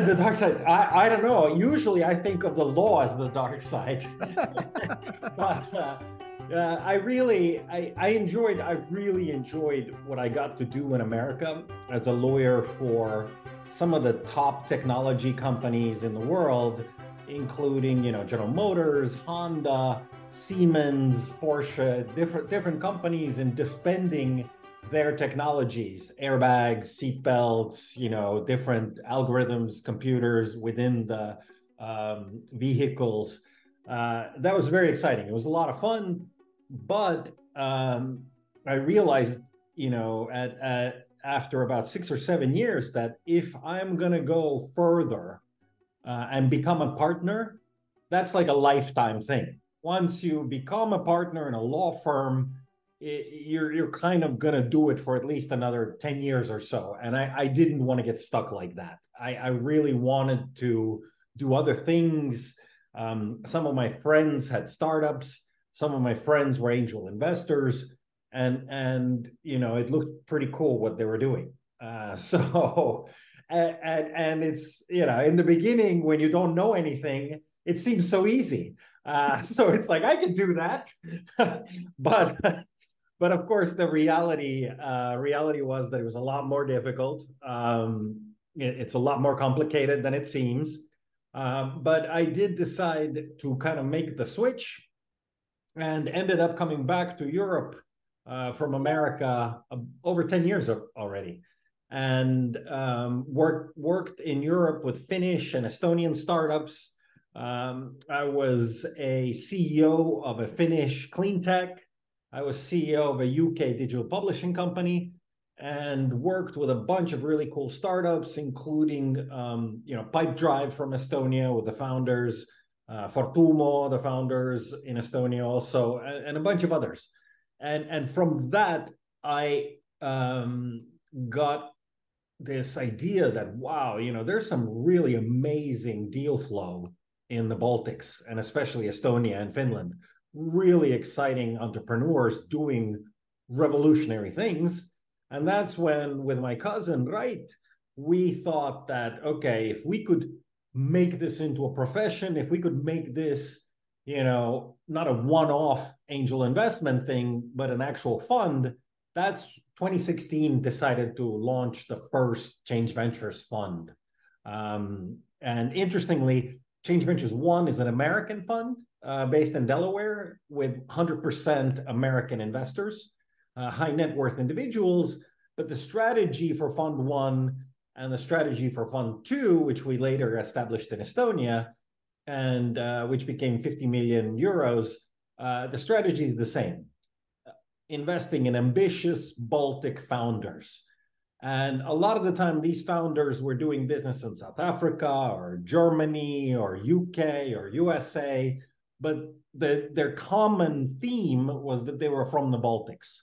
the dark side. I, I don't know. Usually I think of the law as the dark side. but uh, uh, I really, I, I enjoyed, I really enjoyed what I got to do in America as a lawyer for some of the top technology companies in the world, including, you know, General Motors, Honda, Siemens, Porsche, different different companies in defending their technologies, airbags, seatbelts, you know, different algorithms, computers within the um, vehicles. Uh, that was very exciting. It was a lot of fun, but um, I realized, you know, at, at after about six or seven years, that if I'm going to go further uh, and become a partner, that's like a lifetime thing. Once you become a partner in a law firm, you're you're kind of gonna do it for at least another 10 years or so. And i i didn't want to get stuck like that. I i really wanted to do other things. Um, some of my friends had startups. Some of my friends were angel investors. And and you know it looked pretty cool what they were doing. Uh, so and, and and it's you know in the beginning when you don't know anything it seems so easy. Uh, so it's like i can do that. But but of course, the reality uh, reality was that it was a lot more difficult. Um, it, it's a lot more complicated than it seems. Um, but I did decide to kind of make the switch, and ended up coming back to Europe uh, from America uh, over ten years already, and um, worked worked in Europe with Finnish and Estonian startups. Um, I was a CEO of a Finnish clean tech. I was CEO of a UK digital publishing company and worked with a bunch of really cool startups, including um, you know Pipedrive from Estonia with the founders, uh, Fortumo, the founders in Estonia also, and, and, a bunch of others. And and from that, I um, got this idea that wow, you know, there's some really amazing deal flow in the Baltics and especially Estonia and Finland really exciting entrepreneurs doing revolutionary things. And that's when, with my cousin, right, we thought that, okay, if we could make this into a profession, if we could make this, you know, not a one off angel investment thing, but an actual fund, that's 2016 decided to launch the first Change Ventures fund. Um, and interestingly, Change Ventures One is an American fund uh, based in Delaware with 100% American investors, uh, high net worth individuals. But the strategy for Fund One and the strategy for Fund Two, which we later established in Estonia, and uh, which became 50 million euros, uh, the strategy is the same investing in ambitious Baltic founders. And a lot of the time, these founders were doing business in South Africa or Germany or UK or USA but the, their common theme was that they were from the Baltics.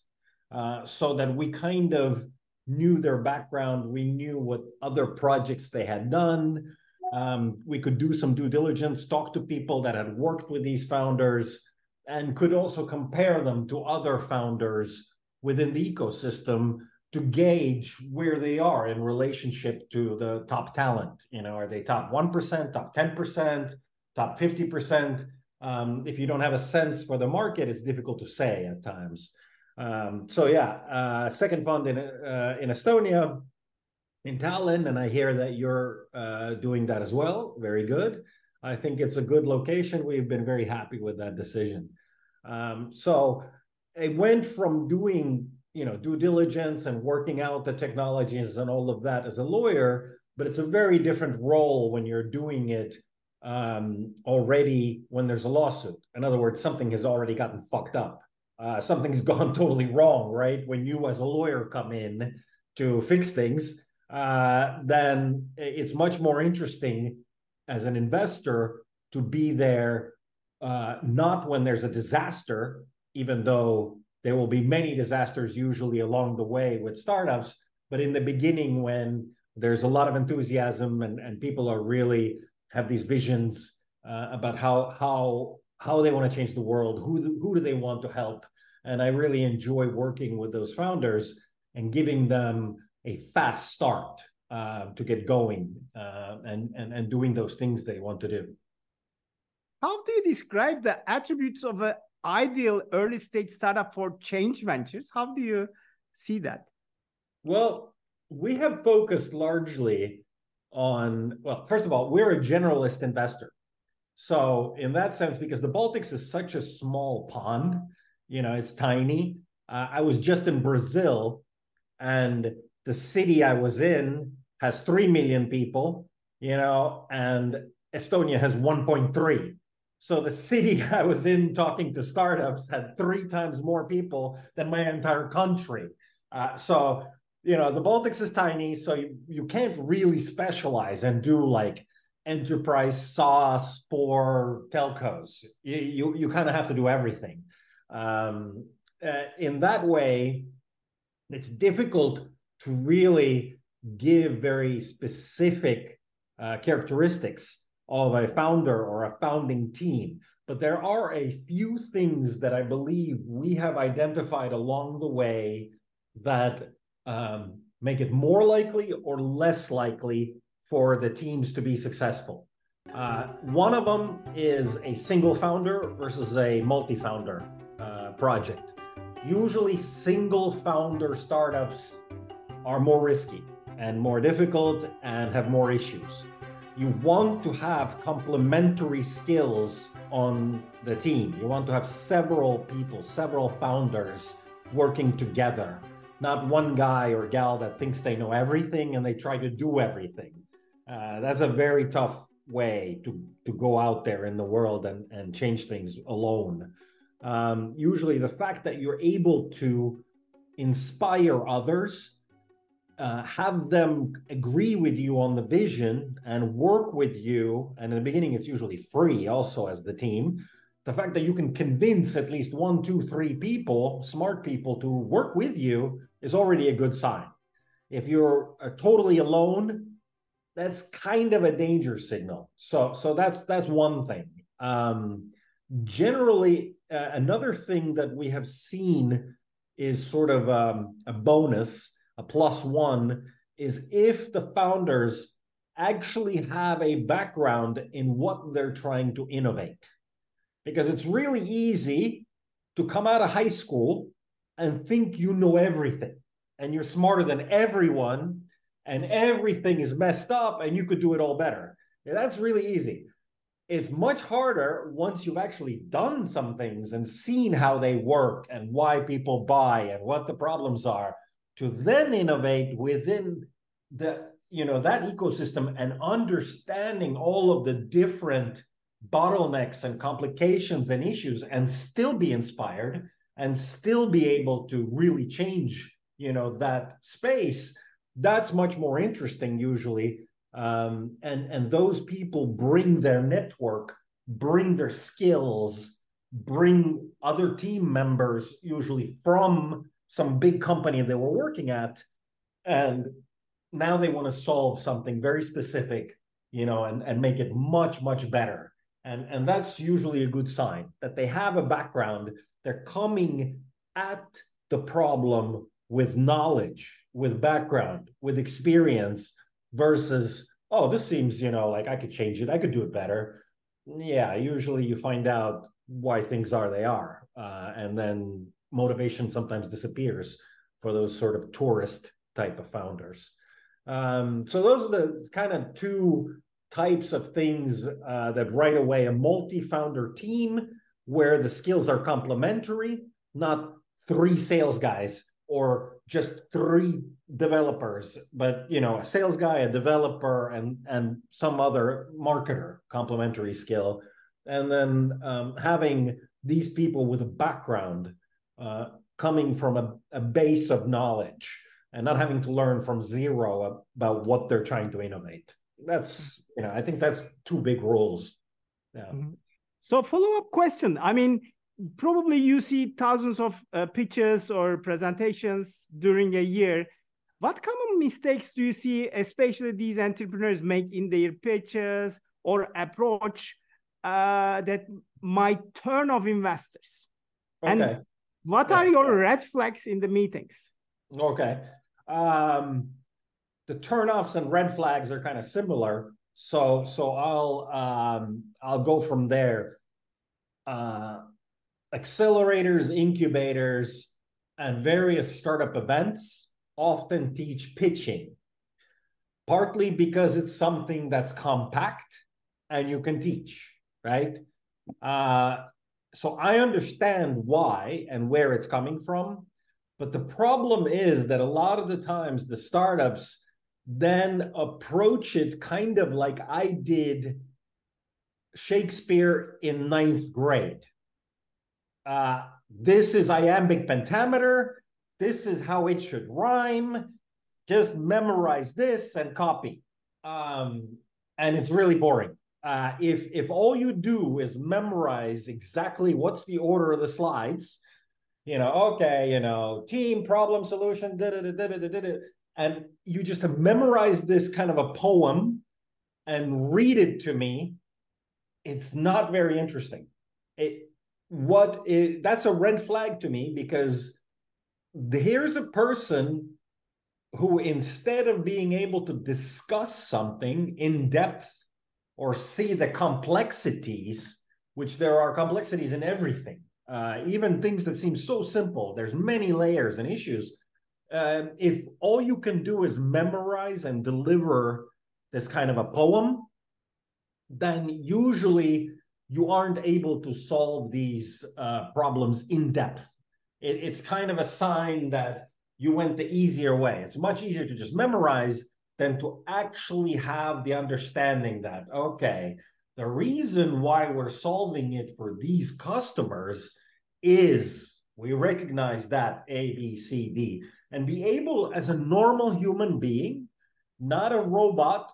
Uh, so that we kind of knew their background, we knew what other projects they had done. Um, we could do some due diligence, talk to people that had worked with these founders, and could also compare them to other founders within the ecosystem to gauge where they are in relationship to the top talent. You know, are they top 1%, top 10%, top 50%? Um, if you don't have a sense for the market, it's difficult to say at times. Um, so yeah, uh, second fund in uh, in Estonia, in Tallinn, and I hear that you're uh, doing that as well. Very good. I think it's a good location. We've been very happy with that decision. Um, so it went from doing you know due diligence and working out the technologies and all of that as a lawyer, but it's a very different role when you're doing it um, already when there's a lawsuit. In other words, something has already gotten fucked up. Uh, something's gone totally wrong, right? When you, as a lawyer, come in to fix things, uh, then it's much more interesting as an investor to be there, uh, not when there's a disaster, even though there will be many disasters usually along the way with startups, but in the beginning when there's a lot of enthusiasm and, and people are really have these visions uh, about how how how they want to change the world, who who do they want to help, and I really enjoy working with those founders and giving them a fast start. uh, to get going uh, and, and and doing those things they want to do. How do you describe the attributes of an ideal early stage startup for change ventures? How do you see that? Well, we have focused largely on, well, first of all, we're a generalist investor. So, in that sense, because the Baltics is such a small pond, you know, it's tiny. Uh, I was just in Brazil, and the city I was in has 3 million people, you know, and Estonia has 1.3. So the city I was in talking to startups had three times more people than my entire country. Uh, so you know the Baltics is tiny, so you, you can't really specialize and do like enterprise SaaS for telcos. You you, you kind of have to do everything. Um, uh, in that way, it's difficult to really give very specific uh, characteristics of a founder or a founding team. But there are a few things that I believe we have identified along the way that um, make it more likely or less likely for the teams to be successful. Uh, one of them is a single founder versus a multi founder uh, project. Usually, single founder startups are more risky and more difficult and have more issues you want to have complementary skills on the team. You want to have several people, several founders working together, not one guy or gal that thinks they know everything and they try to do everything. Uh, that's a very tough way to, to go out there in the world and, and change things alone. Um, usually, the fact that you're able to inspire others uh, have them agree with you on the vision and work with you. And in the beginning, it's usually free also as the team. The fact that you can convince at least one, two, three people, smart people, to work with you is already a good sign. If you're uh, totally alone, that's kind of a danger signal. So, so that's that's one thing. Um, generally, uh, another thing that we have seen is sort of um, a bonus a plus one is if the founders actually have a background in what they're trying to innovate. Because it's really easy to come out of high school and think you know everything and you're smarter than everyone and everything is messed up and you could do it all better. Yeah, that's really easy. It's much harder once you've actually done some things and seen how they work and why people buy and what the problems are to then innovate within the you know that ecosystem and understanding all of the different bottlenecks and complications and issues and still be inspired and still be able to really change you know that space that's much more interesting usually. Um, and and those people bring their network bring their skills bring other team members usually from some big company they were working at and now they want to solve something very specific you know and, and make it much much better and and that's usually a good sign that they have a background. They're coming at the problem with knowledge with background with experience versus oh this seems you know like i could change it. I could do it better. Yeah usually you find out why things are they are uh, and then motivation sometimes disappears for those sort of tourist type of founders. Um, so those are the kind of two types of things uh, that right away a multi-founder team where the skills are complementary, not three sales guys or just three developers, but you know, a sales guy, a developer, and and some other marketer complementary skill, and then um, having these people with a background uh, coming from a, a base of knowledge and not having to learn from zero about what they're trying to innovate. That's, you know, I think that's two big rules. Yeah. Mm-hmm. So, follow up question. I mean, probably you see thousands of uh, pitches or presentations during a year. What common mistakes do you see, especially these entrepreneurs make in their pitches or approach uh, that might turn off investors? Okay. And what are your red flags in the meetings? Okay. Um, the turnoffs and red flags are kind of similar. So so I'll um, I'll go from there. Uh, accelerators, incubators, and various startup events often teach pitching, partly because it's something that's compact and you can teach, right? Uh, so I understand why and where it's coming from. But the problem is that a lot of the times the startups then approach it kind of like I did Shakespeare in ninth grade. Uh, this is iambic pentameter. This is how it should rhyme. Just memorize this and copy. Um, and it's really boring. Uh, if if all you do is memorize exactly what's the order of the slides, you know, okay, you know, team problem solution, da, da, da, da, da, da, and you just have memorized this kind of a poem and read it to me, it's not very interesting. It what is that's a red flag to me because here's a person who instead of being able to discuss something in depth or see the complexities, which there are complexities in everything, uh, even things that seem so simple. There's many layers and issues. Uh, if all you can do is memorize and deliver this kind of a poem, then usually you aren't able to solve these uh, problems in depth. It, it's kind of a sign that you went the easier way. It's much easier to just memorize than to actually have the understanding that, okay, the reason why we're solving it for these customers is we recognize that A, B, C, D, and be able as a normal human being, not a robot,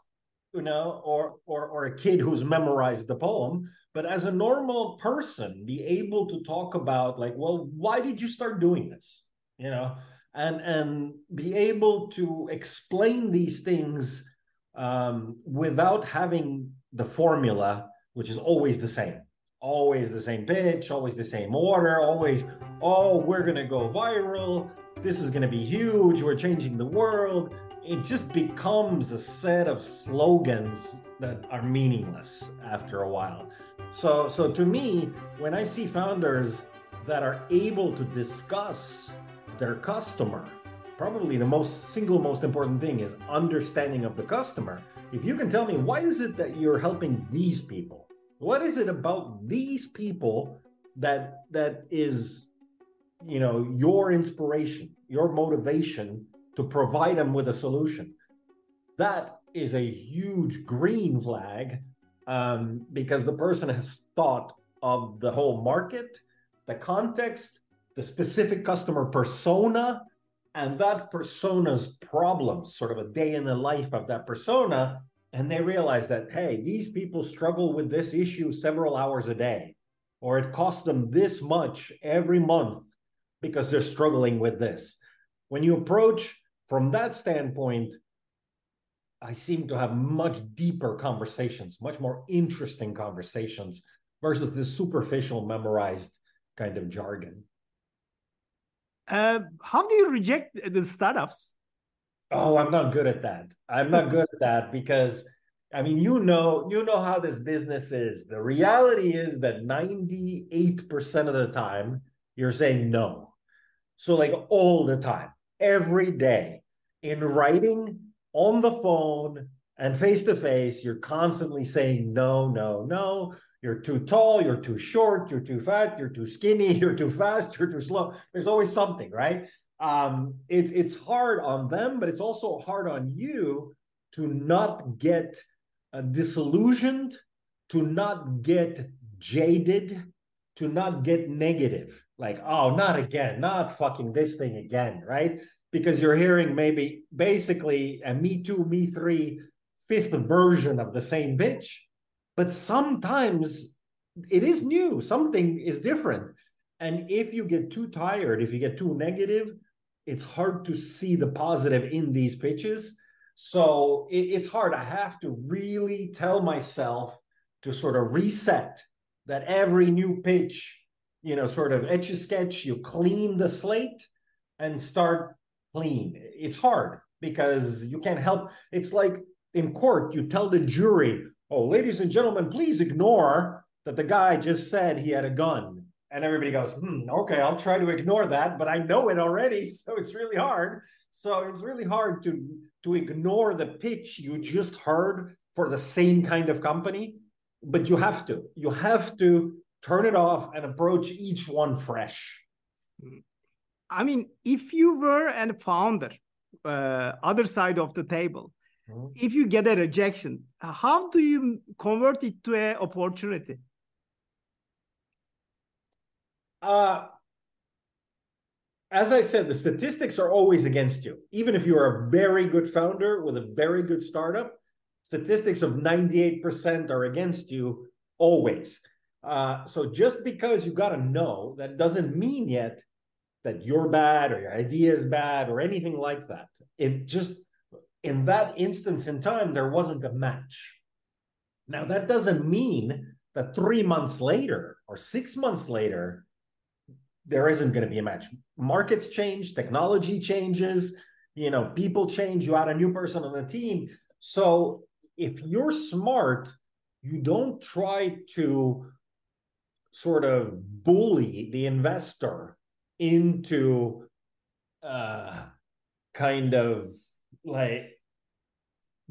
you know, or or or a kid who's memorized the poem, but as a normal person, be able to talk about like, well, why did you start doing this? You know, and and be able to explain these things um, without having the formula, which is always the same, always the same pitch, always the same order, always, oh, we're gonna go viral, this is gonna be huge, we're changing the world. It just becomes a set of slogans that are meaningless after a while. So, so to me, when I see founders that are able to discuss their customer. Probably the most single most important thing is understanding of the customer. If you can tell me why is it that you're helping these people? What is it about these people that that is you know your inspiration, your motivation to provide them with a solution? That is a huge green flag um, because the person has thought of the whole market, the context, the specific customer persona and that persona's problems, sort of a day in the life of that persona. And they realize that, hey, these people struggle with this issue several hours a day, or it costs them this much every month because they're struggling with this. When you approach from that standpoint, I seem to have much deeper conversations, much more interesting conversations versus the superficial memorized kind of jargon. Uh, how do you reject the startups? Oh, I'm not good at that. I'm not good at that because I mean, you know, you know how this business is. The reality is that 98% of the time you're saying no. So like all the time, every day in writing, on the phone, and face to face, you're constantly saying no, no, no you're too tall, you're too short, you're too fat, you're too skinny, you're too fast, you're too slow. There's always something, right? Um, it's it's hard on them, but it's also hard on you to not get uh, disillusioned, to not get jaded, to not get negative. Like, oh, not again, not fucking this thing again, right? Because you're hearing maybe basically a me too, me three, fifth version of the same bitch but sometimes it is new, something is different. And if you get too tired, if you get too negative, it's hard to see the positive in these pitches. So it, it's hard. I have to really tell myself to sort of reset that every new pitch, you know, sort of etch a sketch, you clean the slate and start clean. It's hard because you can't help. It's like in court, you tell the jury, oh, ladies and gentlemen, please ignore that the guy just said he had a gun. And everybody goes, hmm, okay, I'll try to ignore that, but I know it already. So it's really hard. So it's really hard to, to ignore the pitch you just heard for the same kind of company. But you have to. You have to turn it off and approach each one fresh. I mean, if you were a founder, uh, other side of the table, mm-hmm. if you get a rejection, how do you convert it to an opportunity? Uh, as I said, the statistics are always against you. Even if you're a very good founder with a very good startup, statistics of 98% are against you always. Uh, so just because you got to know, that doesn't mean yet that you're bad or your idea is bad or anything like that. It just, in that instance in time, there wasn't a match. Now, that doesn't mean that three months later or six months later, there isn't going to be a match. Markets change, technology changes, you know, people change, you add a new person on the team. So if you're smart, you don't try to sort of bully the investor into uh, kind of like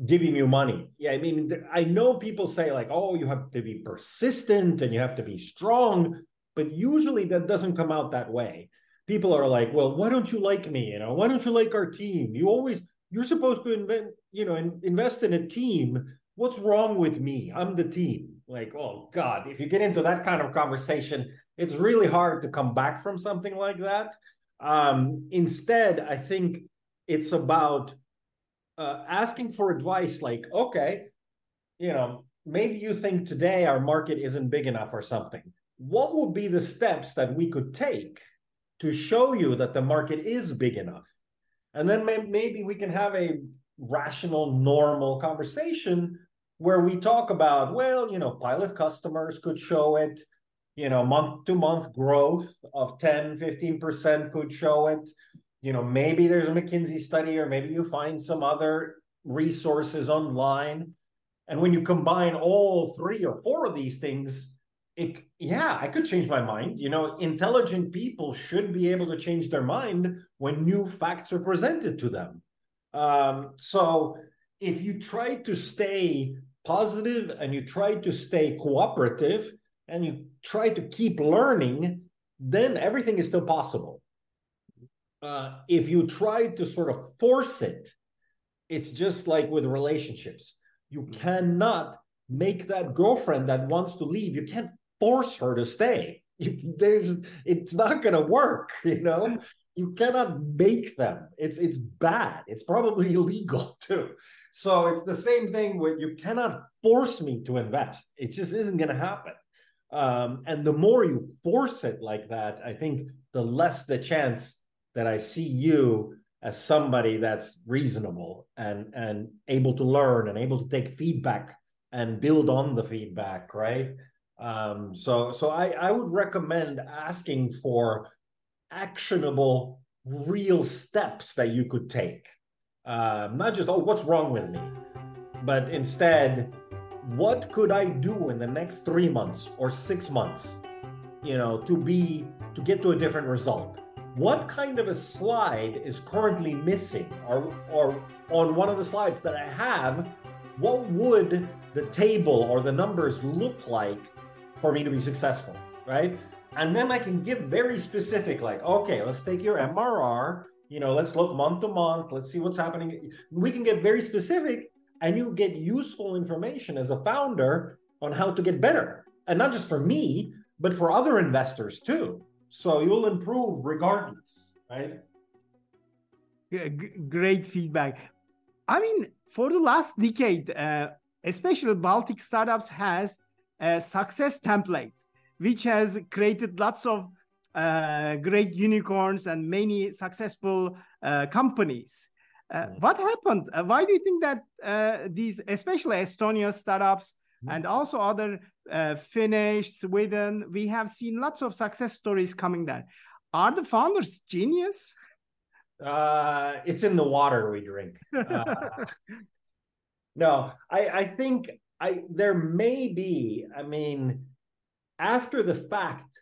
giving you money. Yeah, I mean, I know people say like, oh, you have to be persistent and you have to be strong, but usually that doesn't come out that way. People are like, well, why don't you like me? You know, why don't you like our team? You always you're supposed to invent, you know, in, invest in a team. What's wrong with me? I'm the team. Like, oh God, if you get into that kind of conversation, it's really hard to come back from something like that. Um, instead, I think it's about uh, asking for advice like, okay, you know, maybe you think today our market isn't big enough or something. What would be the steps that we could take to show you that the market is big enough? And then may- maybe we can have a rational, normal conversation where we talk about, well, you know, pilot customers could show it you know, month to month growth of 10, 15% could show it. You know, maybe there's a McKinsey study, or maybe you find some other resources online. And when you combine all three or four of these things, it yeah, I could change my mind. You know, intelligent people should be able to change their mind when new facts are presented to them. Um, so if you try to stay positive and you try to stay cooperative, and you try to keep learning, then everything is still possible. Uh, if you try to sort of force it, it's just like with relationships. You cannot make that girlfriend that wants to leave, you can't force her to stay. there's, it's not going to work, you know? You cannot make them. It's it's bad. It's probably illegal too. So it's the same thing with you cannot force me to invest. It just isn't going to happen. Um, and the more you force it like that, I think the less the chance that I see you as somebody that's reasonable and and able to learn and able to take feedback and build on the feedback, right? Um, so so I, I would recommend asking for actionable, real steps that you could take. Um, not just, oh, what's wrong with me? But instead, what could I do in the next three months or six months, you know, to be to get to a different result? What kind of a slide is currently missing, or or on one of the slides that I have, what would the table or the numbers look like for me to be successful, right? And then I can give very specific, like, okay, let's take your MRR, you know, let's look month to month, let's see what's happening. We can get very specific and you get useful information as a founder on how to get better. And not just for me, but for other investors too. So you will improve regardless, right? Great feedback. I mean, for the last decade, uh, especially Baltic Startups has a success template, which has created lots of uh, great unicorns and many successful uh, companies. Uh, what happened? Uh, why do you think that uh, these, especially Estonia startups mm. and also other uh, Finnish, Sweden, we have seen lots of success stories coming there. Are the founders genius? Uh, it's in the water we drink. No, I, I think I there may be. I mean, after the fact,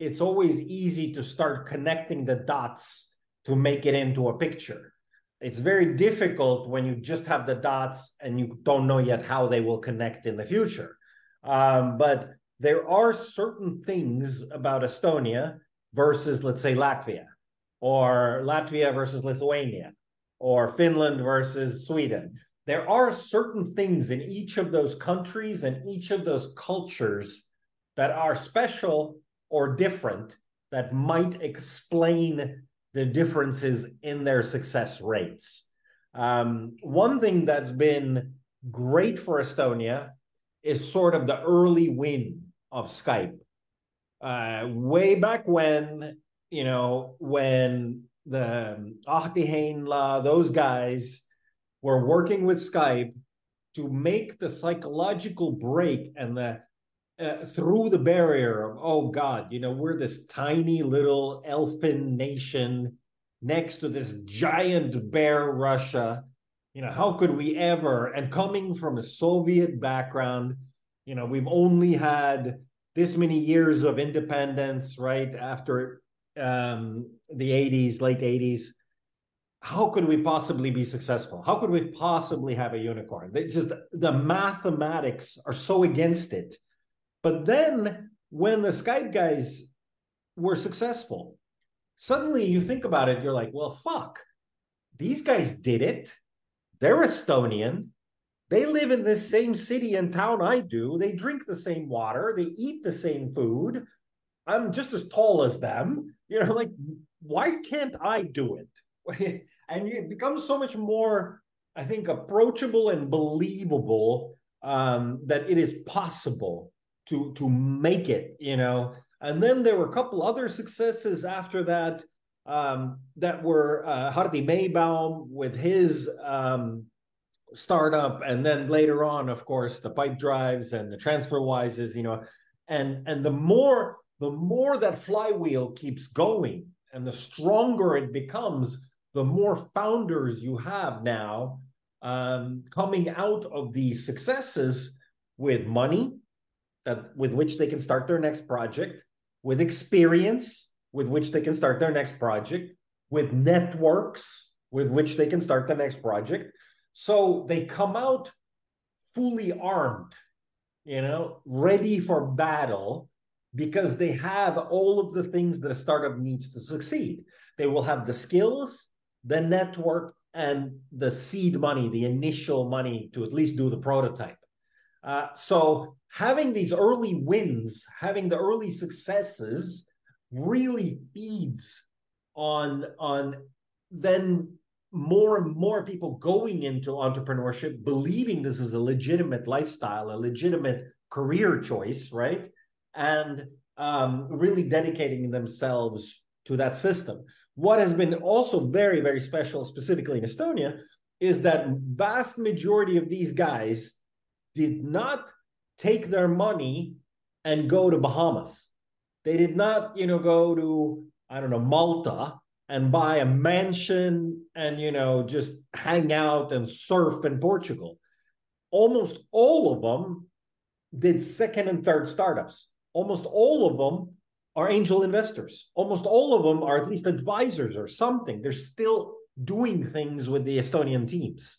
it's always easy to start connecting the dots to make it into a picture. It's very difficult when you just have the dots and you don't know yet how they will connect in the future. Um, but there are certain things about Estonia versus, let's say, Latvia, or Latvia versus Lithuania, or Finland versus Sweden. There are certain things in each of those countries and each of those cultures that are special or different that might explain the differences in their success rates. Um, one thing that's been great for Estonia is sort of the early win of Skype. Uh, way back when, you know, when the Ahti Heinla, those guys were working with Skype to make the psychological break and the uh, through the barrier of oh god you know we're this tiny little elfin nation next to this giant bear russia. You know how could we ever? And coming from a soviet background you know we've only had this many years of independence right after um, the 80s late 80s how could we possibly be successful? How could we possibly have a unicorn? It's just the mathematics are so against it but then when the Skype guys were successful, suddenly you think about it, you're like, well, fuck, these guys did it. They're Estonian. They live in this same city and town I do. They drink the same water. They eat the same food. I'm just as tall as them. You know, like, why can't I do it? and it becomes so much more, I think, approachable and believable um, that it is possible to to make it, you know. And then there were a couple other successes after that um, that were uh, Hardi Meybaum with his um, startup, and then later on, of course, the Pipedrives and the TransferWises, you know. And and the more the more that flywheel keeps going, and the stronger it becomes, the more founders you have now um, coming out of these successes with money that with which they can start their next project, with experience with which they can start their next project, with networks with which they can start the next project. So they come out fully armed, you know, ready for battle because they have all of the things that a startup needs to succeed. They will have the skills, the network, and the seed money, the initial money to at least do the prototype. Uh, so having these early wins, having the early successes, really feeds on on then more and more people going into entrepreneurship, believing this is a legitimate lifestyle, a legitimate career choice, right? And um, really dedicating themselves to that system. What has been also very, very special, specifically in Estonia, is that vast majority of these guys did not take their money and go to Bahamas. They did not, you know, go to, I don't know, Malta and buy a mansion and, you know, just hang out and surf in Portugal. Almost all of them did second and third startups. Almost all of them are angel investors. Almost all of them are at least advisors or something. They're still doing things with the Estonian teams.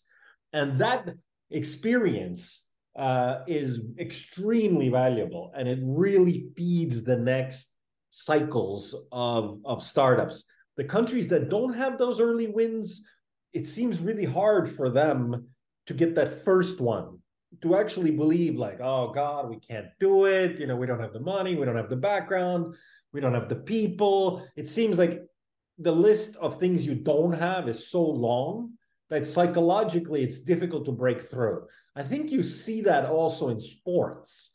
And that experience uh, is extremely valuable and it really feeds the next cycles of, of startups. The countries that don't have those early wins, it seems really hard for them to get that first one to actually believe like oh god we can't do it you know we don't have the money we don't have the background we don't have the people it seems like the list of things you don't have is so long that psychologically it's difficult to break through. I think you see that also in sports.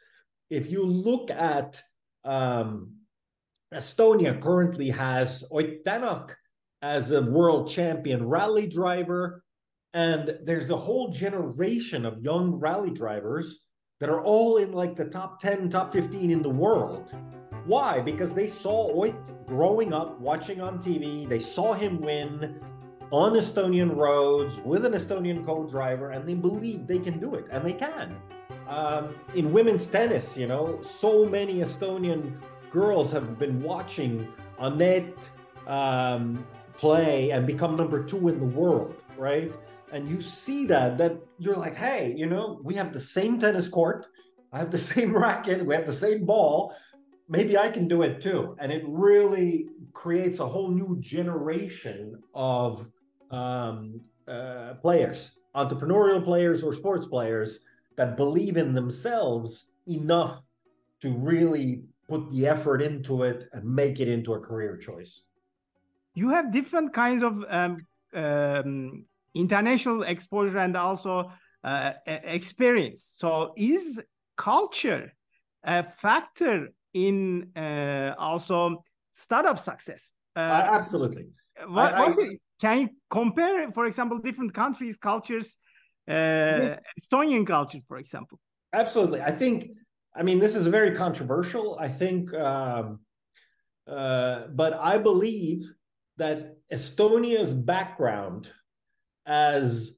If you look at um, Estonia currently has Ott Tänak as a world champion rally driver, and there's a whole generation of young rally drivers that are all in like the top 10, top 15 in the world. Why? Because they saw Ott growing up, watching on TV, they saw him win, on Estonian roads with an Estonian co-driver, and they believe they can do it, and they can. Um, in women's tennis, you know, so many Estonian girls have been watching Anett um, play and become number two in the world, right? And you see that, that you're like, hey, you know, we have the same tennis court, I have the same racket, we have the same ball. Maybe I can do it too. And it really creates a whole new generation of um, uh, players, entrepreneurial players or sports players that believe in themselves enough to really put the effort into it and make it into a career choice. You have different kinds of um, um, international exposure and also uh, experience. So, is culture a factor in uh, also startup success? Uh, absolutely. What, I, what I, can you compare, for example, different countries' cultures, uh, Estonian culture, for example? Absolutely. I think, I mean, this is very controversial. I think, um, uh, but I believe that Estonia's background as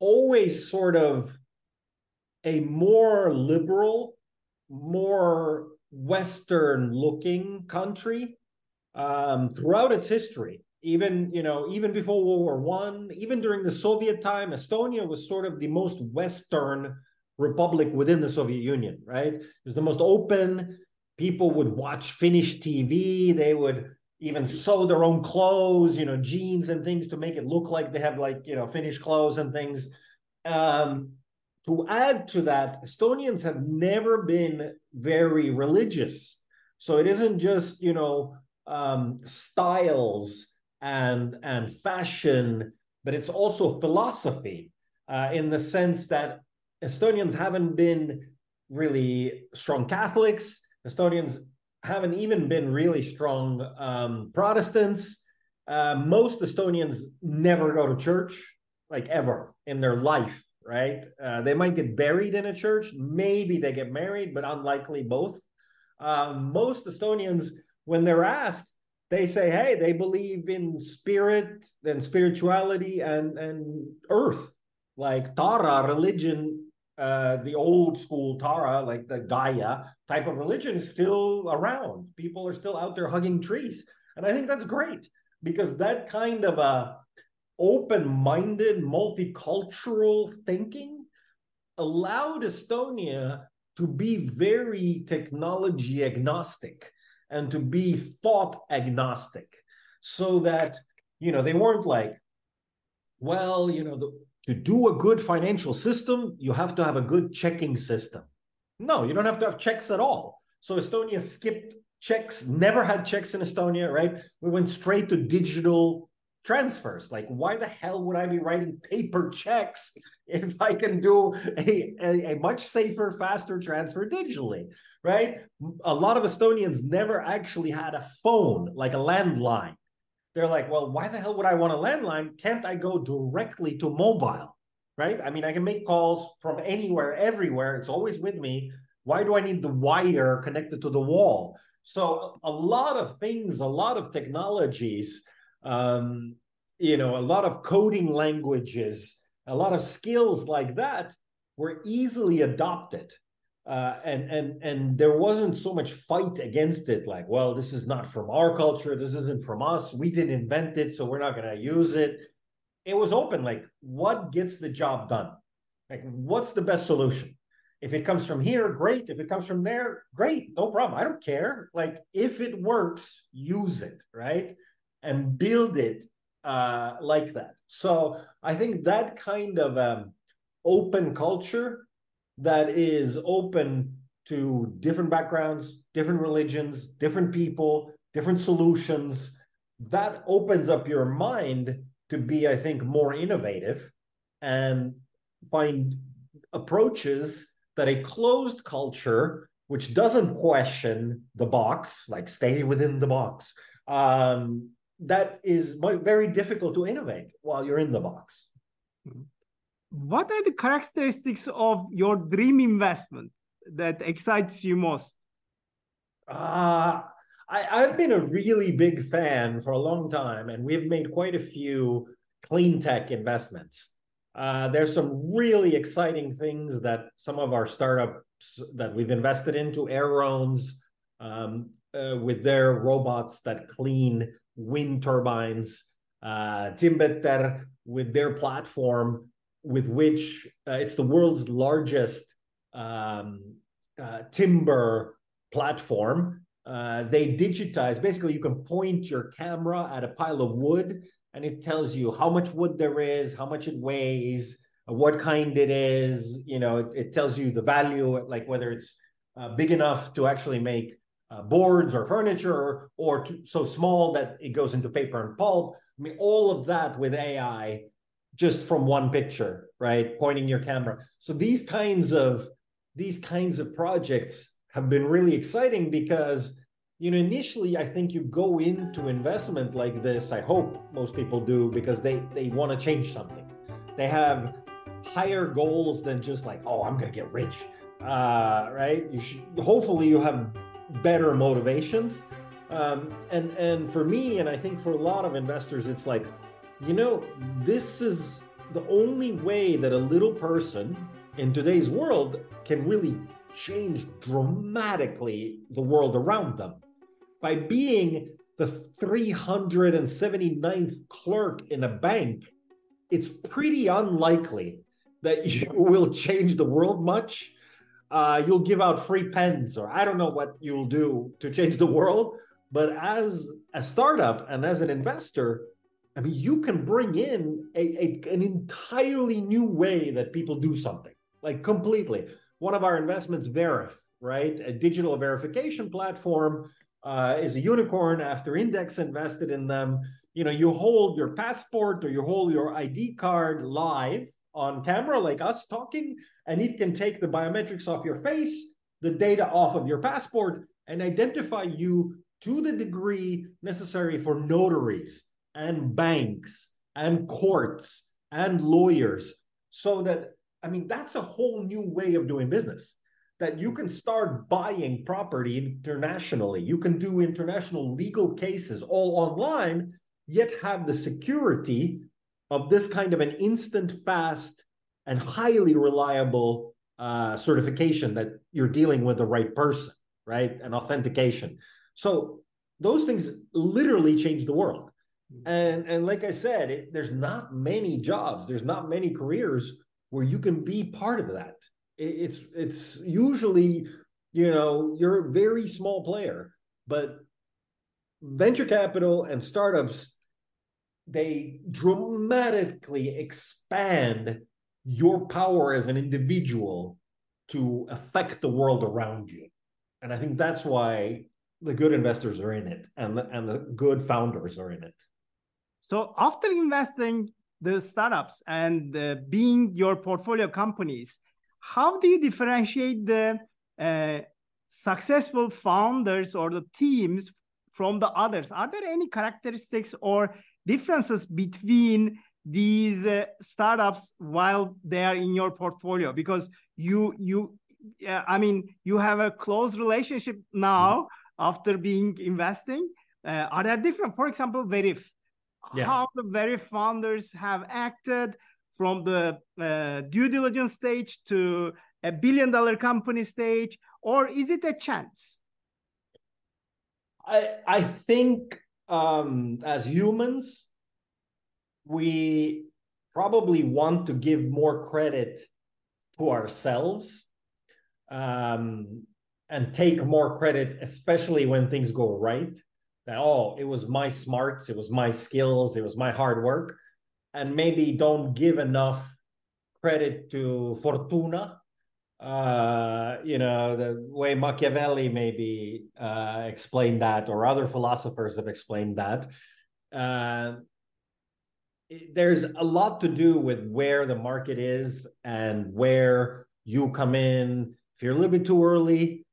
always sort of a more liberal, more Western looking country um, throughout its history even you know even before world war one even during the soviet time estonia was sort of the most western republic within the soviet union right? It was the most open. People would watch finnish tv they would even sew their own clothes you know jeans and things to make it look like they have like you know finnish clothes and things. Um, to add to that estonians have never been very religious. So it isn't just you know um, styles and and fashion, but it's also philosophy uh, in the sense that Estonians haven't been really strong Catholics. Estonians haven't even been really strong um, Protestants. Uh, most Estonians never go to church, like ever in their life, right? Uh, they might get buried in a church. Maybe they get married, but unlikely both. Uh, most Estonians, when they're asked, they say, hey, they believe in spirit and spirituality and, and earth, like Taara religion, uh, the old school Taara, like the Gaia type of religion is still around. People are still out there hugging trees. And I think that's great because that kind of a open-minded, multicultural thinking allowed Estonia to be very technology agnostic and to be thought agnostic so that you know they weren't like well you know the, to do a good financial system you have to have a good checking system. No you don't have to have checks at all. So estonia skipped checks never had checks in estonia right? We went straight to digital transfers like why the hell would i be writing paper checks if i can do a, a, a much safer faster transfer digitally right? A lot of Estonians never actually had a phone, like a landline. They're like, well, why the hell would I want a landline? Can't I go directly to mobile? Right? I mean, I can make calls from anywhere, everywhere. It's always with me. Why do I need the wire connected to the wall? So a lot of things, a lot of technologies, um, you know, a lot of coding languages, a lot of skills like that were easily adopted. Uh, and and and there wasn't so much fight against it like well this is not from our culture this isn't from us we didn't invent it so we're not going to use it. It was open like what gets the job done? Like what's the best solution? If it comes from here great. If it comes from there great no problem. I don't care. Like if it works use it right and build it uh, like that. So i think that kind of um, open culture that is open to different backgrounds, different religions, different people, different solutions, that opens up your mind to be, I think, more innovative and find approaches that a closed culture, which doesn't question the box, like stay within the box, um, that is very difficult to innovate while you're in the box. Mm-hmm what are the characteristics of your dream investment that excites you most? Uh, I, I've been a really big fan for a long time, and we've made quite a few clean tech investments. Uh, there's some really exciting things that some of our startups that we've invested into, Aerones, um, uh, with their robots that clean wind turbines, uh, Timbeter with their platform, with which uh, it's the world's largest um, uh, timber platform. Uh, they digitize, basically, you can point your camera at a pile of wood and it tells you how much wood there is, how much it weighs, what kind it is. You know, it, it tells you the value, like whether it's uh, big enough to actually make uh, boards or furniture or, to, so small that it goes into paper and pulp. I mean, all of that with AI just from one picture, right? Pointing your camera. So these kinds of these kinds of projects have been really exciting because you know initially i think you go into investment like this i hope most people do because they they want to change something they have higher goals than just like oh i'm gonna get rich uh, right you should hopefully you have better motivations. Um, and and for me and i think for a lot of investors it's like you know this is the only way that a little person in today's world can really change dramatically the world around them. By being the 379th clerk in a bank it's pretty unlikely that you will change the world much uh, you'll give out free pens or i don't know what you'll do to change the world but as a startup and as an investor i mean you can bring in a, a, an entirely new way that people do something like completely. One of our investments Veriff right? A digital verification platform uh, is a unicorn after index invested in them. You know you hold your passport or you hold your id card live on camera like us talking and it can take the biometrics off your face, the data off of your passport, and identify you to the degree necessary for notaries and banks and courts and lawyers. So that, I mean, that's a whole new way of doing business. That you can start buying property internationally. You can do international legal cases all online, yet have the security of this kind of an instant, fast and highly reliable uh, certification that you're dealing with the right person, right? And authentication. So those things literally change the world. And and like I said, it, there's not many jobs, there's not many careers where you can be part of that. It, it's it's usually you know you're a very small player, but venture capital and startups they dramatically expand your power as an individual to affect the world around you. And I think that's why the good investors are in it and the, and the good founders are in it. So after investing the startups and uh, being your portfolio companies, how do you differentiate the uh, successful founders or the teams from the others? Are there any characteristics or differences between these uh, startups while they are in your portfolio because you you uh, i mean you have a close relationship now mm-hmm. after being investing uh, are there different for example Veriff yeah. how the Veriff founders have acted from the uh, due diligence stage to a billion dollar company stage or is it a chance i i think um as humans we probably want to give more credit to ourselves um, and take more credit, especially when things go right. That, oh, it was my smarts, it was my skills, it was my hard work. And maybe don't give enough credit to Fortuna. Uh, you know, the way Machiavelli maybe uh, explained that, or other philosophers have explained that. Uh, there's a lot to do with where the market is and where you come in. If you're a little bit too early,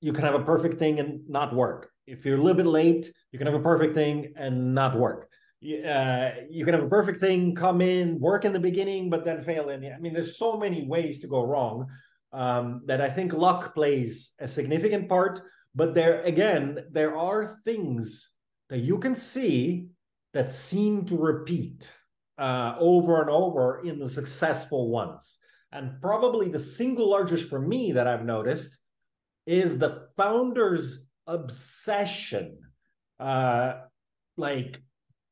you can have a perfect thing and not work. If you're a little bit late, you can have a perfect thing and not work. Uh, you can have a perfect thing come in, work in the beginning, but then fail in the. I mean, there's so many ways to go wrong um, that I think luck plays a significant part. but there again there are things that you can see that seem to repeat uh, over and over in the successful ones and probably the single largest for me that i've noticed is the founder's obsession uh, like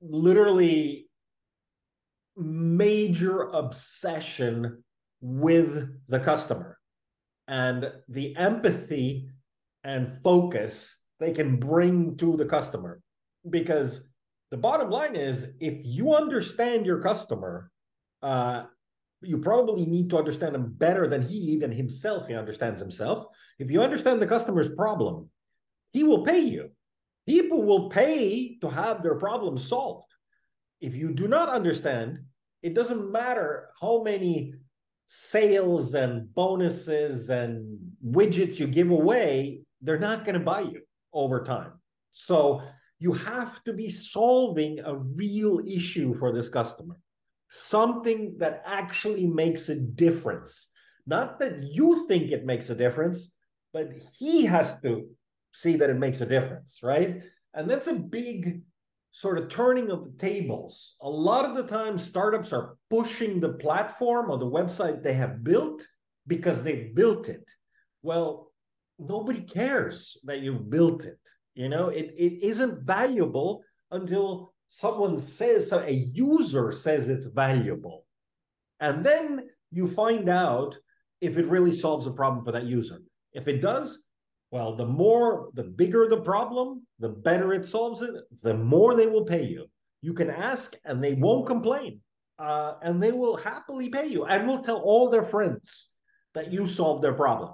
literally major obsession with the customer and the empathy and focus they can bring to the customer. Because the bottom line is if you understand your customer, uh, you probably need to understand him better than he even himself he understands himself. If you understand the customer's problem, he will pay you. People will pay to have their problem solved. If you do not understand, it doesn't matter how many sales and bonuses and widgets you give away, they're not going to buy you over time. So you have to be solving a real issue for this customer, something that actually makes a difference. Not that you think it makes a difference, but he has to see that it makes a difference, right? And that's a big sort of turning of the tables. A lot of the time, startups are pushing the platform or the website they have built because they've built it. Well, nobody cares that you've built it. You know, it, it isn't valuable until someone says, a user says it's valuable. And then you find out if it really solves a problem for that user. If it does, well, the more, the bigger the problem, the better it solves it, the more they will pay you. You can ask and they won't complain. Uh, and they will happily pay you and will tell all their friends that you solved their problem.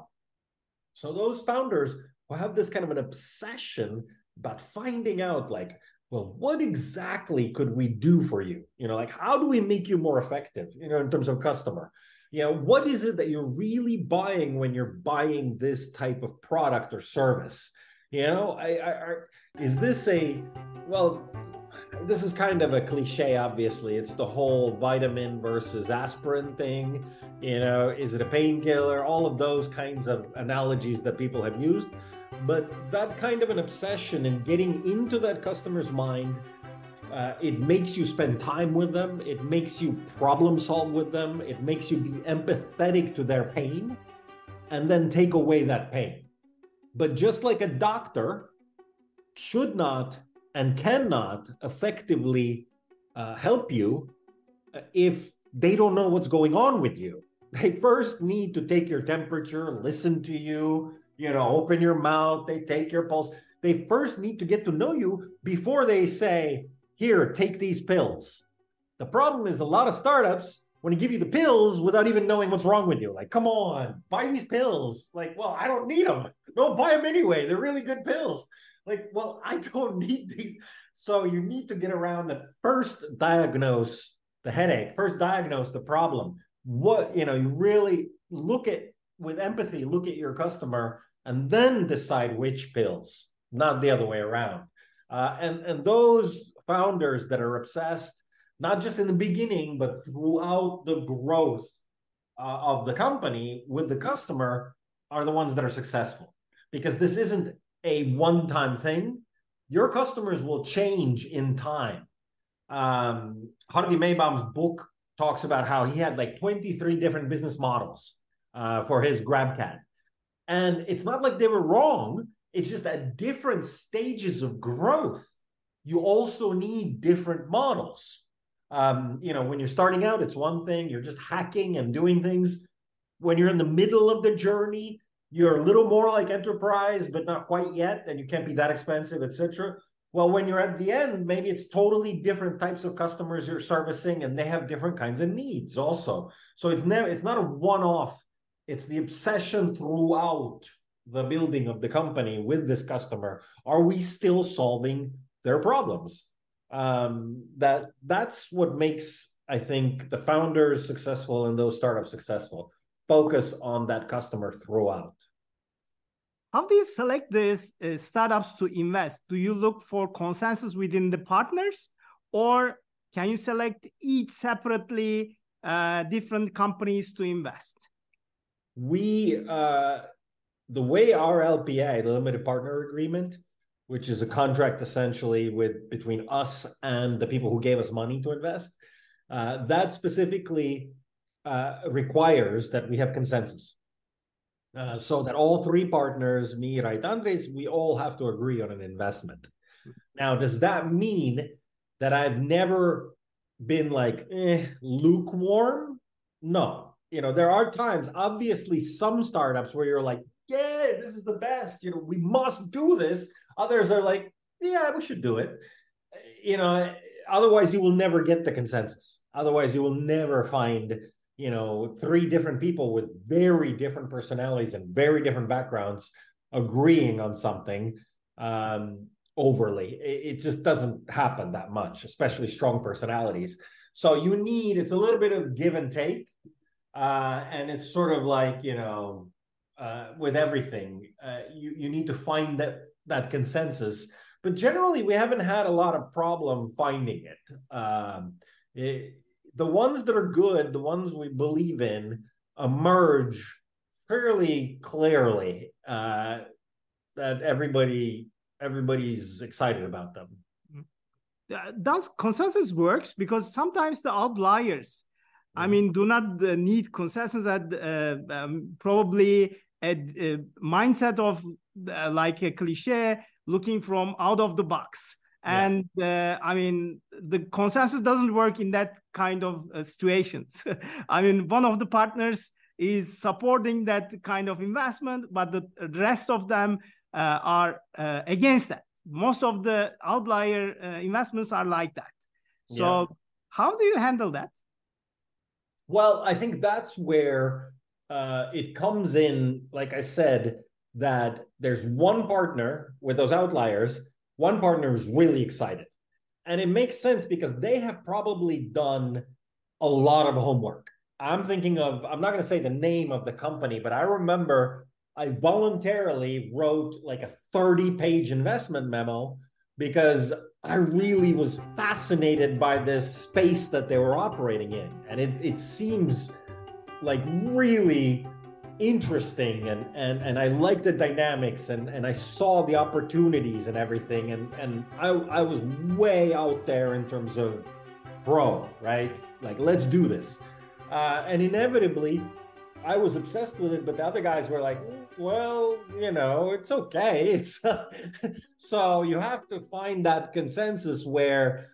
So those founders who have this kind of an obsession about finding out, like, well, what exactly could we do for you? You know, like how do we make you more effective, you know, in terms of customer? you know what is it that you're really buying when you're buying this type of product or service? You know I, I, I, is this a well this is kind of a cliche obviously. It's the whole vitamin versus aspirin thing. You know is it a painkiller? All of those kinds of analogies that people have used but that kind of an obsession and getting into that customer's mind uh, it makes you spend time with them. It makes you problem solve with them. It makes you be empathetic to their pain and then take away that pain. But just like a doctor should not and cannot effectively uh, help you uh, if they don't know what's going on with you. They first need to take your temperature, listen to you, you know, open your mouth, they take your pulse. They first need to get to know you before they say, here, take these pills. The problem is a lot of startups want to give you the pills without even knowing what's wrong with you. Like, come on, buy these pills. Like, well, I don't need them. Don't buy them anyway. They're really good pills. Like, well, I don't need these. So you need to get around the first diagnose the headache, first diagnose the problem. What, you know, you really look at with empathy, look at your customer and then decide which pills, not the other way around. Uh, and and those founders that are obsessed, not just in the beginning, but throughout the growth uh, of the company with the customer, are the ones that are successful. Because this isn't a one time thing. Your customers will change in time. Um, Hardi Meybaum's book talks about how he had like 23 different business models uh, for his GrabCAD. And it's not like they were wrong, it's just at different stages of growth you also need different models. Um, you know, when you're starting out, it's one thing, you're just hacking and doing things. When you're in the middle of the journey, you're a little more like enterprise, but not quite yet, and you can't be that expensive, etc. Well, when you're at the end, maybe it's totally different types of customers you're servicing, and they have different kinds of needs also. So it's never it's not a one-off. It's the obsession throughout the building of the company with this customer. Are we still solving their problems. Um, that that's what makes I think the founders successful and those startups successful. Focus on that customer throughout. How do you select these uh, startups to invest? Do you look for consensus within the partners, or can you select each separately uh, different companies to invest? We uh, the way our LPA, the limited partner agreement, which is a contract essentially with between us and the people who gave us money to invest, uh, that specifically uh, requires that we have consensus. Uh, so that all three partners, me, Rait, Andres, we all have to agree on an investment. Now, does that mean that I've never been like eh, lukewarm? No. You know, there are times, obviously, some startups where you're like, yeah, this is the best. You know, we must do this. Others are like, yeah, we should do it. You know, otherwise you will never get the consensus. Otherwise, you will never find, you know, three different people with very different personalities and very different backgrounds agreeing on something um, overly. It, it just doesn't happen that much, especially strong personalities. So you need it's a little bit of give and take, uh, and it's sort of like you know uh, with everything. Uh, you you need to find that that consensus. But generally, we haven't had a lot of problem finding it. Um, it the ones that are good, the ones we believe in, emerge fairly clearly. Uh, that everybody everybody's excited about them. Uh, does consensus works because sometimes the outliers I mean, do not uh, need consensus at uh, um, probably a, a mindset of uh, like a cliche looking from out of the box. And yeah. uh, i mean the consensus doesn't work in that kind of uh, situations. I mean one of the partners is supporting that kind of investment but the rest of them uh, are uh, against that. Most of the outlier uh, investments are like that. So yeah. how do you handle that well i think that's where uh, it comes in, like I said, that there's one partner with those outliers, one partner is really excited. And it makes sense because they have probably done a lot of homework. I'm thinking of, I'm not going to say the name of the company, but I remember I voluntarily wrote like a 30 page investment memo because I really was fascinated by this space that they were operating in. And it, it seems like really interesting and and and I like the dynamics and and I saw the opportunities and everything and and I I was way out there in terms of pro right like let's do this uh, and inevitably I was obsessed with it but the other guys were like well you know it's okay. It's so you have to find that consensus where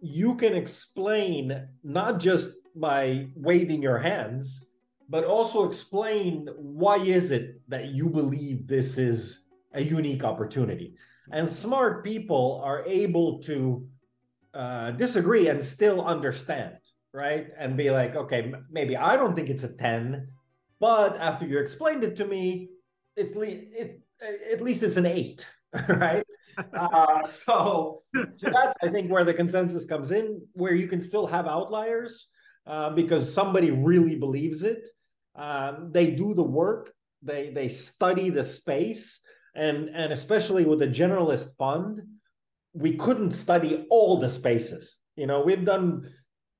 you can explain not just by waving your hands but also explain why is it that you believe this is a unique opportunity. And smart people are able to uh, disagree and still understand right? And be like okay maybe i don't think it's a 10 but after you explained it to me it's it, at least it's an 8 right? Uh, so, so that's i think where the consensus comes in where you can still have outliers uh, because somebody really believes it. Um, they do the work they they study the space and and especially with the generalist fund we couldn't study all the spaces. You know we've done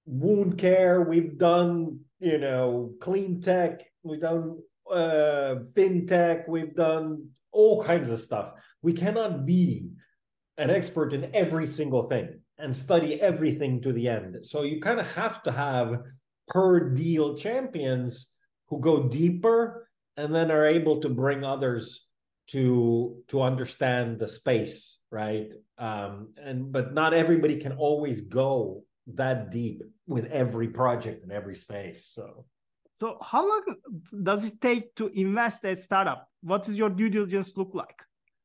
wound care we've done you know clean tech we've done uh, fintech we've done all kinds of stuff. We cannot be an expert in every single thing and study everything to the end. So you kind of have to have per deal champions who go deeper and then are able to bring others to to understand the space right? Um and but not everybody can always go that deep with every project in every space so so how long does it take to invest a startup? What does your due diligence look like?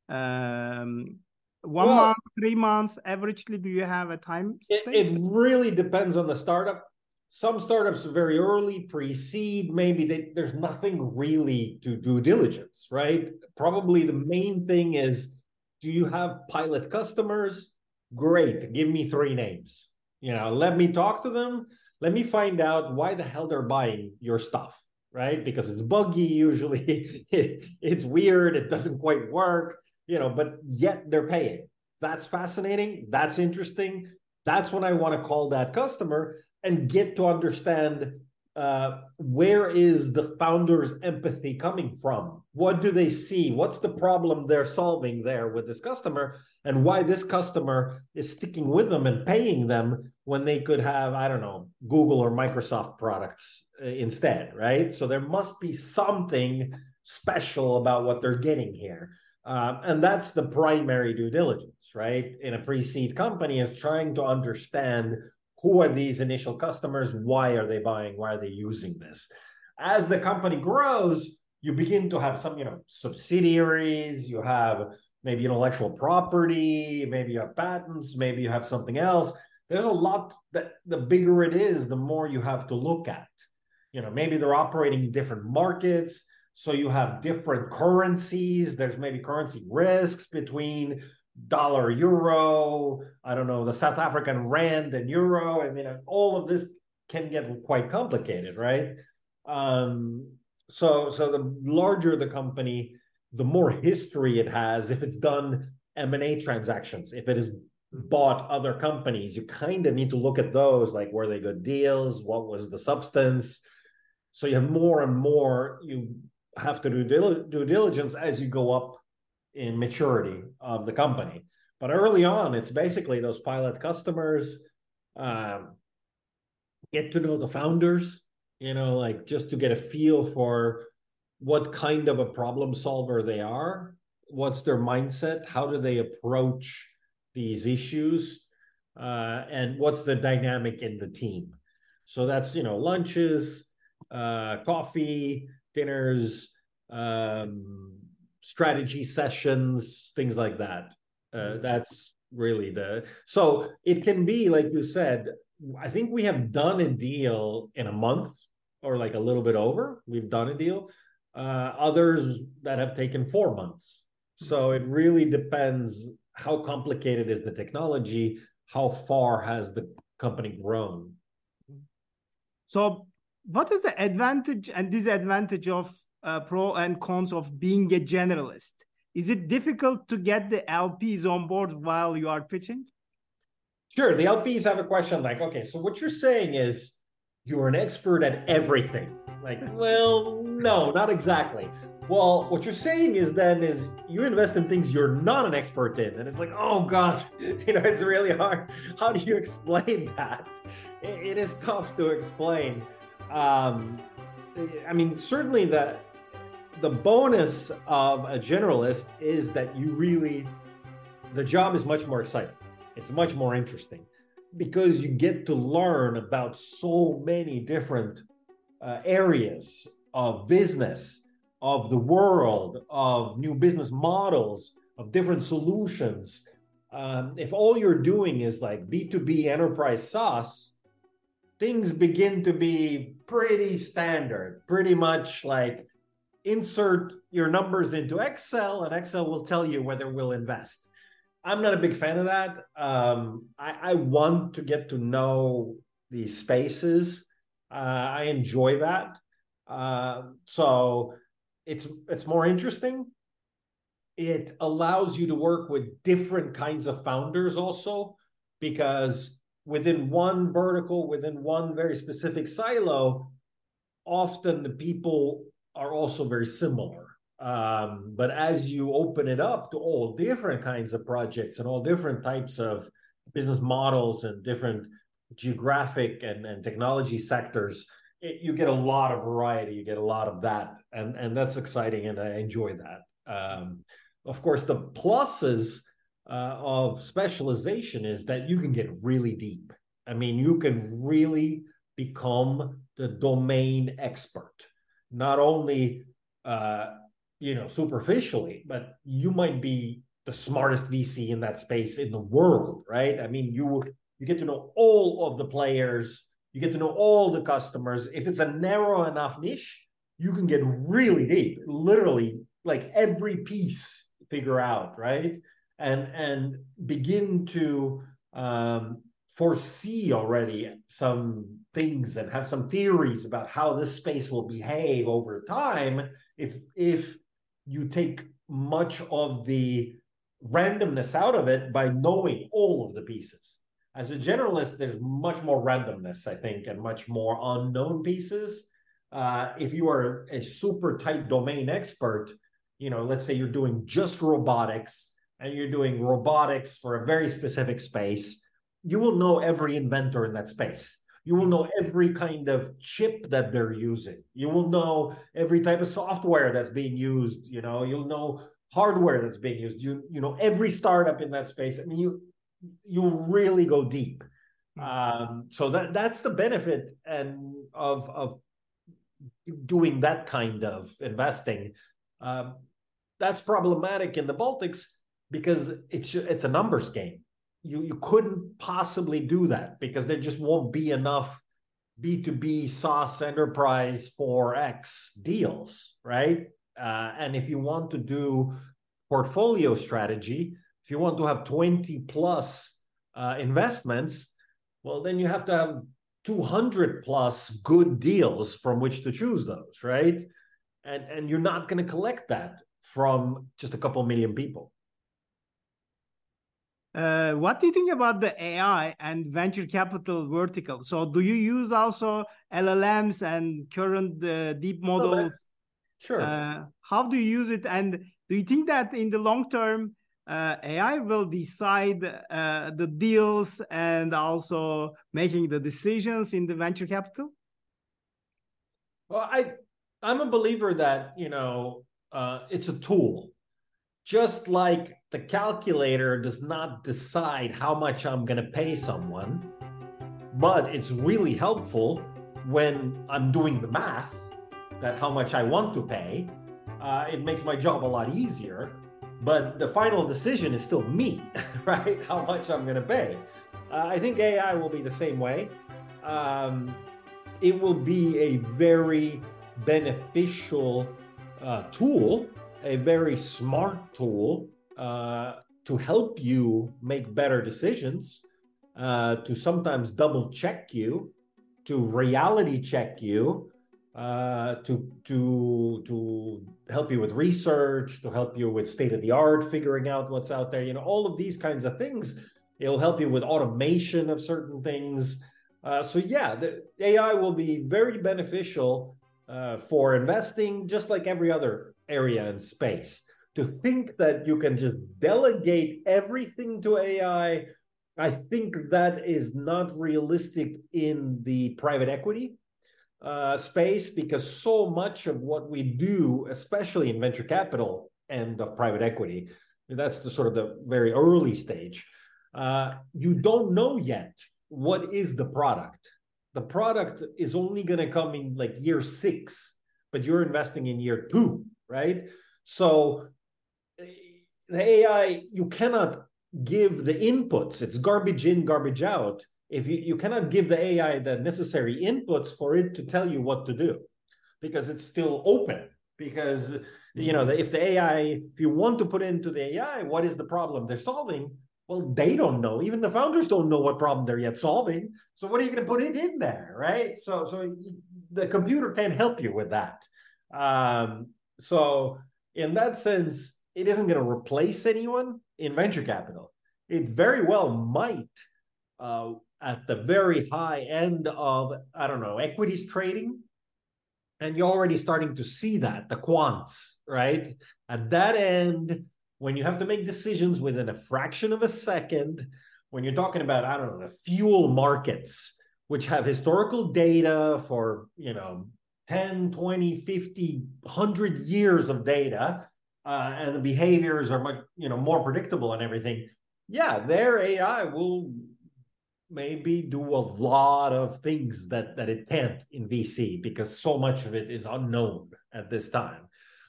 Um one well, month three months averagely do you have a time it, it, really depends on the startup. Some startups very early pre-seed maybe they, there's nothing really to due diligence right? Probably the main thing is do you have pilot customers? Great give me three names. You know let me talk to them let me find out why the hell they're buying your stuff right because it's buggy usually it's weird it doesn't quite work you know but yet they're paying that's fascinating that's interesting that's when i want to call that customer and get to understand uh, where is the founder's empathy coming from? What do they see? What's the problem they're solving there with this customer? And why this customer is sticking with them and paying them when they could have, I don't know, Google or Microsoft products uh, instead, right? So there must be something special about what they're getting here. Um, and that's the primary due diligence, right? In a pre seed company, is trying to understand who are these initial customers? Why are they buying? Why are they using this? As the company grows, you begin to have some, you know, subsidiaries, you have maybe intellectual property, maybe you have patents, maybe you have something else. There's a lot that the bigger it is, the more you have to look at. You know, maybe they're operating in different markets. So you have different currencies. There's maybe currency risks between dollar euro i don't know the south african rand and euro i mean all of this can get quite complicated right um so so the larger the company the more history it has if it's done m&a transactions if it has bought other companies. You kind of need to look at those like were they good deals? What was the substance? So you have more and more you have to do due diligence as you go up in maturity of the company. But early on, it's basically those pilot customers, um, get to know the founders, you know, like just to get a feel for what kind of a problem solver they are, what's their mindset, how do they approach these issues, uh, and what's the dynamic in the team. So that's, you know, lunches, uh, coffee, dinners, um, strategy sessions, things like that. Uh, mm-hmm. that's really the so it can be like you said. I think we have done a deal in a month or like a little bit over. We've done a deal. Uh, others that have taken four months. So it really depends how complicated is the technology, how far has the company grown. So, what is the advantage and disadvantage of uh, pro and cons of being a generalist? Is it difficult to get the LPs on board while you are pitching? Sure. The LPs have a question like, okay, so what you're saying is you're an expert at everything. Like, well, no, not exactly. Well, what you're saying is then is you invest in things you're not an expert in. And it's like, oh God, you know, it's really hard. How do you explain that? it is tough to explain. Um, I mean, certainly the the bonus of a generalist is that you really the job is much more exciting it's much more interesting because you get to learn about so many different uh, areas of business of the world of new business models of different solutions um, if all you're doing is like b2b enterprise SaaS, things begin to be pretty standard pretty much like insert your numbers into Excel, and Excel will tell you whether we'll invest. I'm not a big fan of that. Um, I, I, want to get to know these spaces. Uh, I enjoy that. Uh, so it's it's more interesting. It allows you to work with different kinds of founders also, because within one vertical, within one very specific silo, often the people are also very similar. Um, but as you open it up to all different kinds of projects and all different types of business models and different geographic and, and technology sectors, it, you get a lot of variety. You get a lot of that, and and that's exciting, and I enjoy that. Um, of course, the pluses uh, of specialization is that you can get really deep. I mean, you can really become the domain expert not only uh, you know superficially, but you might be the smartest VC in that space in the world, right? I mean, you you get to know all of the players, you get to know all the customers. If it's a narrow enough niche, you can get really deep, literally like every piece figure out, right? And and begin to um, foresee already some things and have some theories about how this space will behave over time if if you take much of the randomness out of it by knowing all of the pieces As a generalist, there's much more randomness, I think, and much more unknown pieces. Uh, if you are a super tight domain expert, you know, let's say you're doing just robotics and you're doing robotics for a very specific space, you will know every inventor in that space. You will know every kind of chip that they're using. You will know every type of software that's being used. You know, you'll know hardware that's being used. You you know every startup in that space. I mean, you you really go deep. Um, so that that's the benefit and of of doing that kind of investing. Um, that's problematic in the Baltics because it's it's a numbers game. You you couldn't possibly do that because there just won't be enough B2B SaaS enterprise for X deals, right? Uh, and if you want to do portfolio strategy, if you want to have 20 plus uh, investments, well, then you have to have 200 plus good deals from which to choose those, right? And, and you're not going to collect that from just a couple million people. Uh, what do you think about the AI and venture capital vertical? So, do you use also LLMs and current uh, deep models? Sure. Uh, how do you use it? And do you think that in the long term, uh, AI will decide uh, the deals and also making the decisions in the venture capital? Well, I I'm a believer that you know uh, it's a tool, just like the calculator does not decide how much I'm going to pay someone, but it's really helpful when I'm doing the math that how much I want to pay. Uh, it makes my job a lot easier but the final decision is still me, right? How much I'm going to pay. Uh, I think AI will be the same way. Um, it will be a very beneficial uh, tool, a very smart tool uh, to help you make better decisions, uh, to sometimes double check you, to reality check you, uh, to to to help you with research, to help you with state of the art, figuring out what's out there. You know, all of these kinds of things. It'll help you with automation of certain things. Uh, so yeah, the AI will be very beneficial uh, for investing, just like every other area in space. To think that you can just delegate everything to AI, I think that is not realistic in the private equity uh, space because so much of what we do, especially in venture capital and of private equity, that's the sort of the very early stage. Uh, you don't know yet what is the product. The product is only going to come in like year six, but you're investing in year two, right? So the AI, you cannot give the inputs. It's garbage in, garbage out if you, you cannot give the AI the necessary inputs for it to tell you what to do because it's still open. Because you know, if the AI, if you want to put into the AI, what is the problem they're solving? Well, they don't know. Even the founders don't know what problem they're yet solving. So what are you going to put it in there, right? So so the computer can't help you with that. Um, so in that sense, it isn't going to replace anyone in venture capital. It very well might uh, at the very high end of, I don't know, equities trading. And you're already starting to see that, the quants, right? At that end, when you have to make decisions within a fraction of a second, when you're talking about, I don't know, the fuel markets, which have historical data for, you know, 10, 20, 50, 100 years of data, uh, and the behaviors are much, you know, more predictable and everything. Yeah, their AI will maybe do a lot of things that that it can't in VC because so much of it is unknown at this time.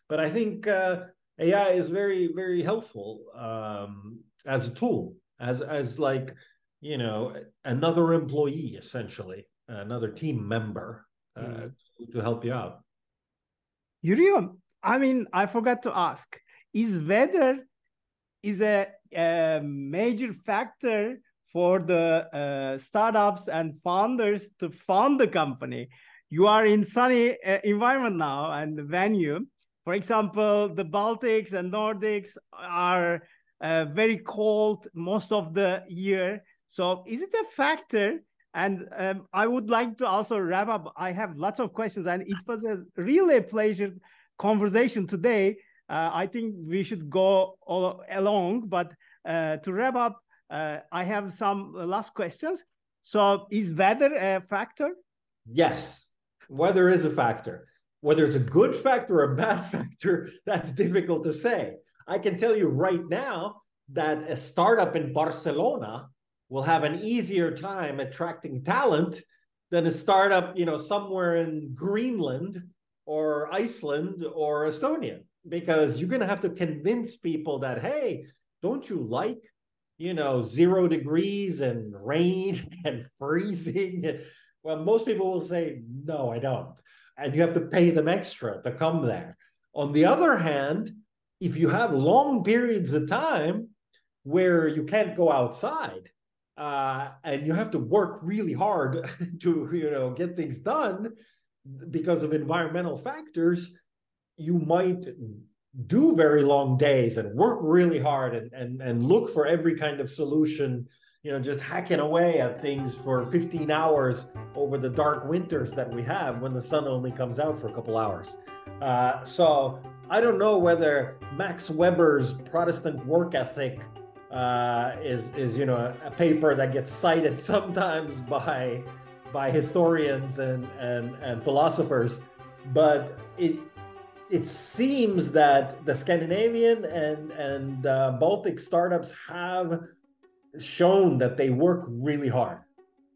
But I think uh, AI is very very helpful um, as a tool, as as like you know another employee essentially, another team member uh, mm. to, to help you out. Yurion, I mean, I forgot to ask: Is weather is a, a major factor for the uh, startups and founders to found the company. You are in sunny uh, environment now and the venue. For example, the Baltics and Nordics are uh, very cold most of the year. So is it a factor? And um, I would like to also wrap up. I have lots of questions, and it was a really pleasure conversation today. Uh, I think we should go all along, but uh, to wrap up, Uh, I have some uh, last questions. So, is weather a factor? Yes, weather is a factor. Whether it's a good factor or a bad factor, that's difficult to say. I can tell you right now that a startup in Barcelona will have an easier time attracting talent than a startup, you know, somewhere in Greenland or Iceland or Estonia, because you're going to have to convince people that, hey, don't you like, you know, zero degrees and rain and freezing? Well, most people will say, no, I don't. And you have to pay them extra to come there. On the other hand, if you have long periods of time where you can't go outside, uh, and you have to work really hard to you know get things done because of environmental factors you might do very long days and work really hard and, and and look for every kind of solution you know just hacking away at things for 15 hours over the dark winters that we have when the sun only comes out for a couple hours. Uh, so i don't know whether max weber's protestant work ethic uh, is is you know a, paper that gets cited sometimes by by historians and and and philosophers, but it it seems that the Scandinavian and and uh, Baltic startups have shown that they work really hard,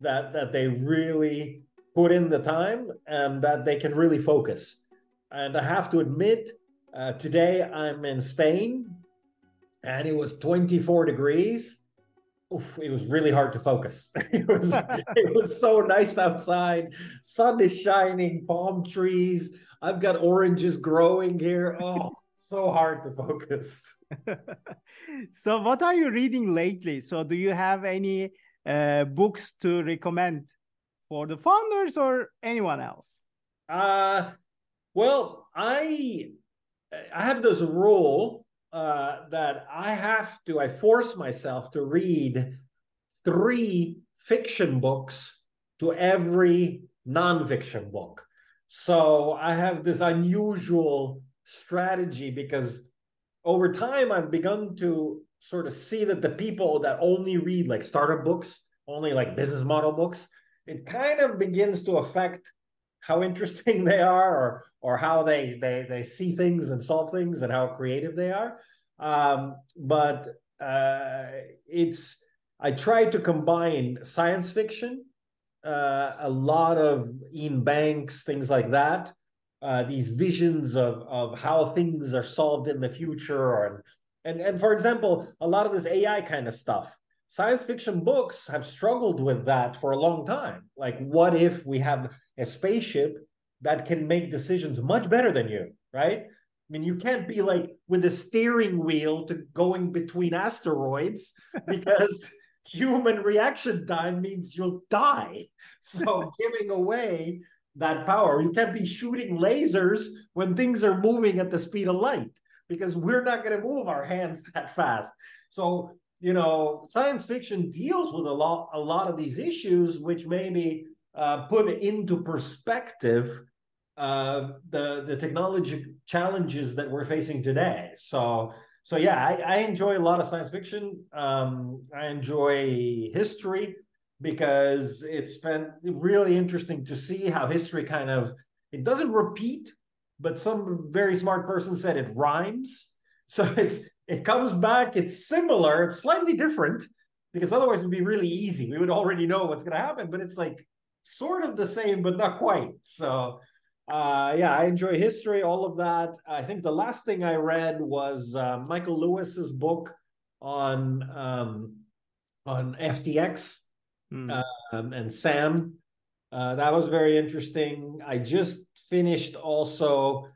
that that they really put in the time and that they can really focus. And I have to admit, uh, today I'm in Spain and it was 24 degrees. Oof, it was really hard to focus. it was it was so nice outside. Sun is shining, palm trees. I've got oranges growing here. Oh, so hard to focus. so, what are you reading lately? So, do you have any uh, books to recommend for the founders or anyone else? Uh, well, I I have this rule uh, that I have to, I force myself to read three fiction books to every nonfiction book. So I have this unusual strategy because over time I've begun to sort of see that the people that only read like startup books, only like business model books, it kind of begins to affect how interesting they are or or how they they they see things and solve things and how creative they are. Um, but uh, it's i try to combine science fiction uh, a lot of Iain Banks things like that uh, these visions of of how things are solved in the future and and and for example a lot of this ai kind of stuff science fiction books have struggled with that for a long time. Like, what if we have a spaceship that can make decisions much better than you, right? I mean, you can't be like with a steering wheel to going between asteroids because human reaction time means you'll die. So, giving away that power, you can't be shooting lasers when things are moving at the speed of light because we're not going to move our hands that fast. So, you know, science fiction deals with a lot, a lot of these issues, which maybe uh, put into perspective uh, the the technology challenges that we're facing today. So, so yeah, I, I enjoy a lot of science fiction. Um, I enjoy history because it's been really interesting to see how history kind of it doesn't repeat, but some very smart person said it rhymes. So it's it comes back, it's similar, it's slightly different, because otherwise it would be really easy. We would already know what's going to happen, but it's like sort of the same, but not quite. So, uh, yeah, I enjoy history, all of that. I think the last thing I read was uh, Michael Lewis's book on um, on FTX mm. um, and Sam. Uh, that was very interesting. I just finished also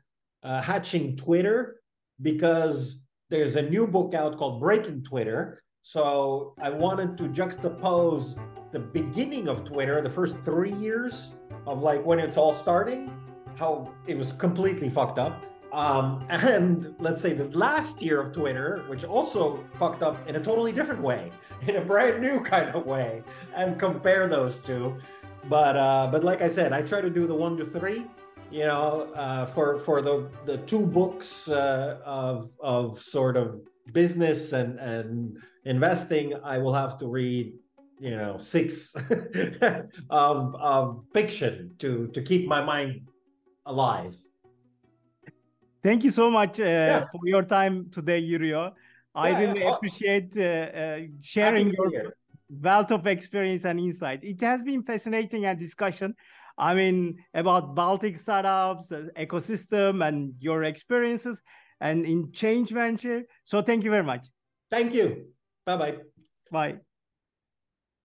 uh, hatching Twitter because there's a new book out called Breaking Twitter. So I wanted to juxtapose the beginning of Twitter, the first three years of like when it's all starting, how it was completely fucked up, Um, and let's say the last year of Twitter, which also fucked up in a totally different way, in a brand new kind of way, and compare those two. But uh, but like I said, I try to do the one to three. You know, uh, for for the the two books uh, of of sort of business and and investing, I will have to read you know six of of fiction to to keep my mind alive. Thank you so much uh, yeah. for your time today, Yrjö. I yeah, really yeah. appreciate uh, uh, sharing your wealth of experience and insight. It has been fascinating and discussion. I mean, about Baltic startups, uh, ecosystem, and your experiences, and in Change Venture. So, thank you very much. Thank you. Bye-bye. Bye.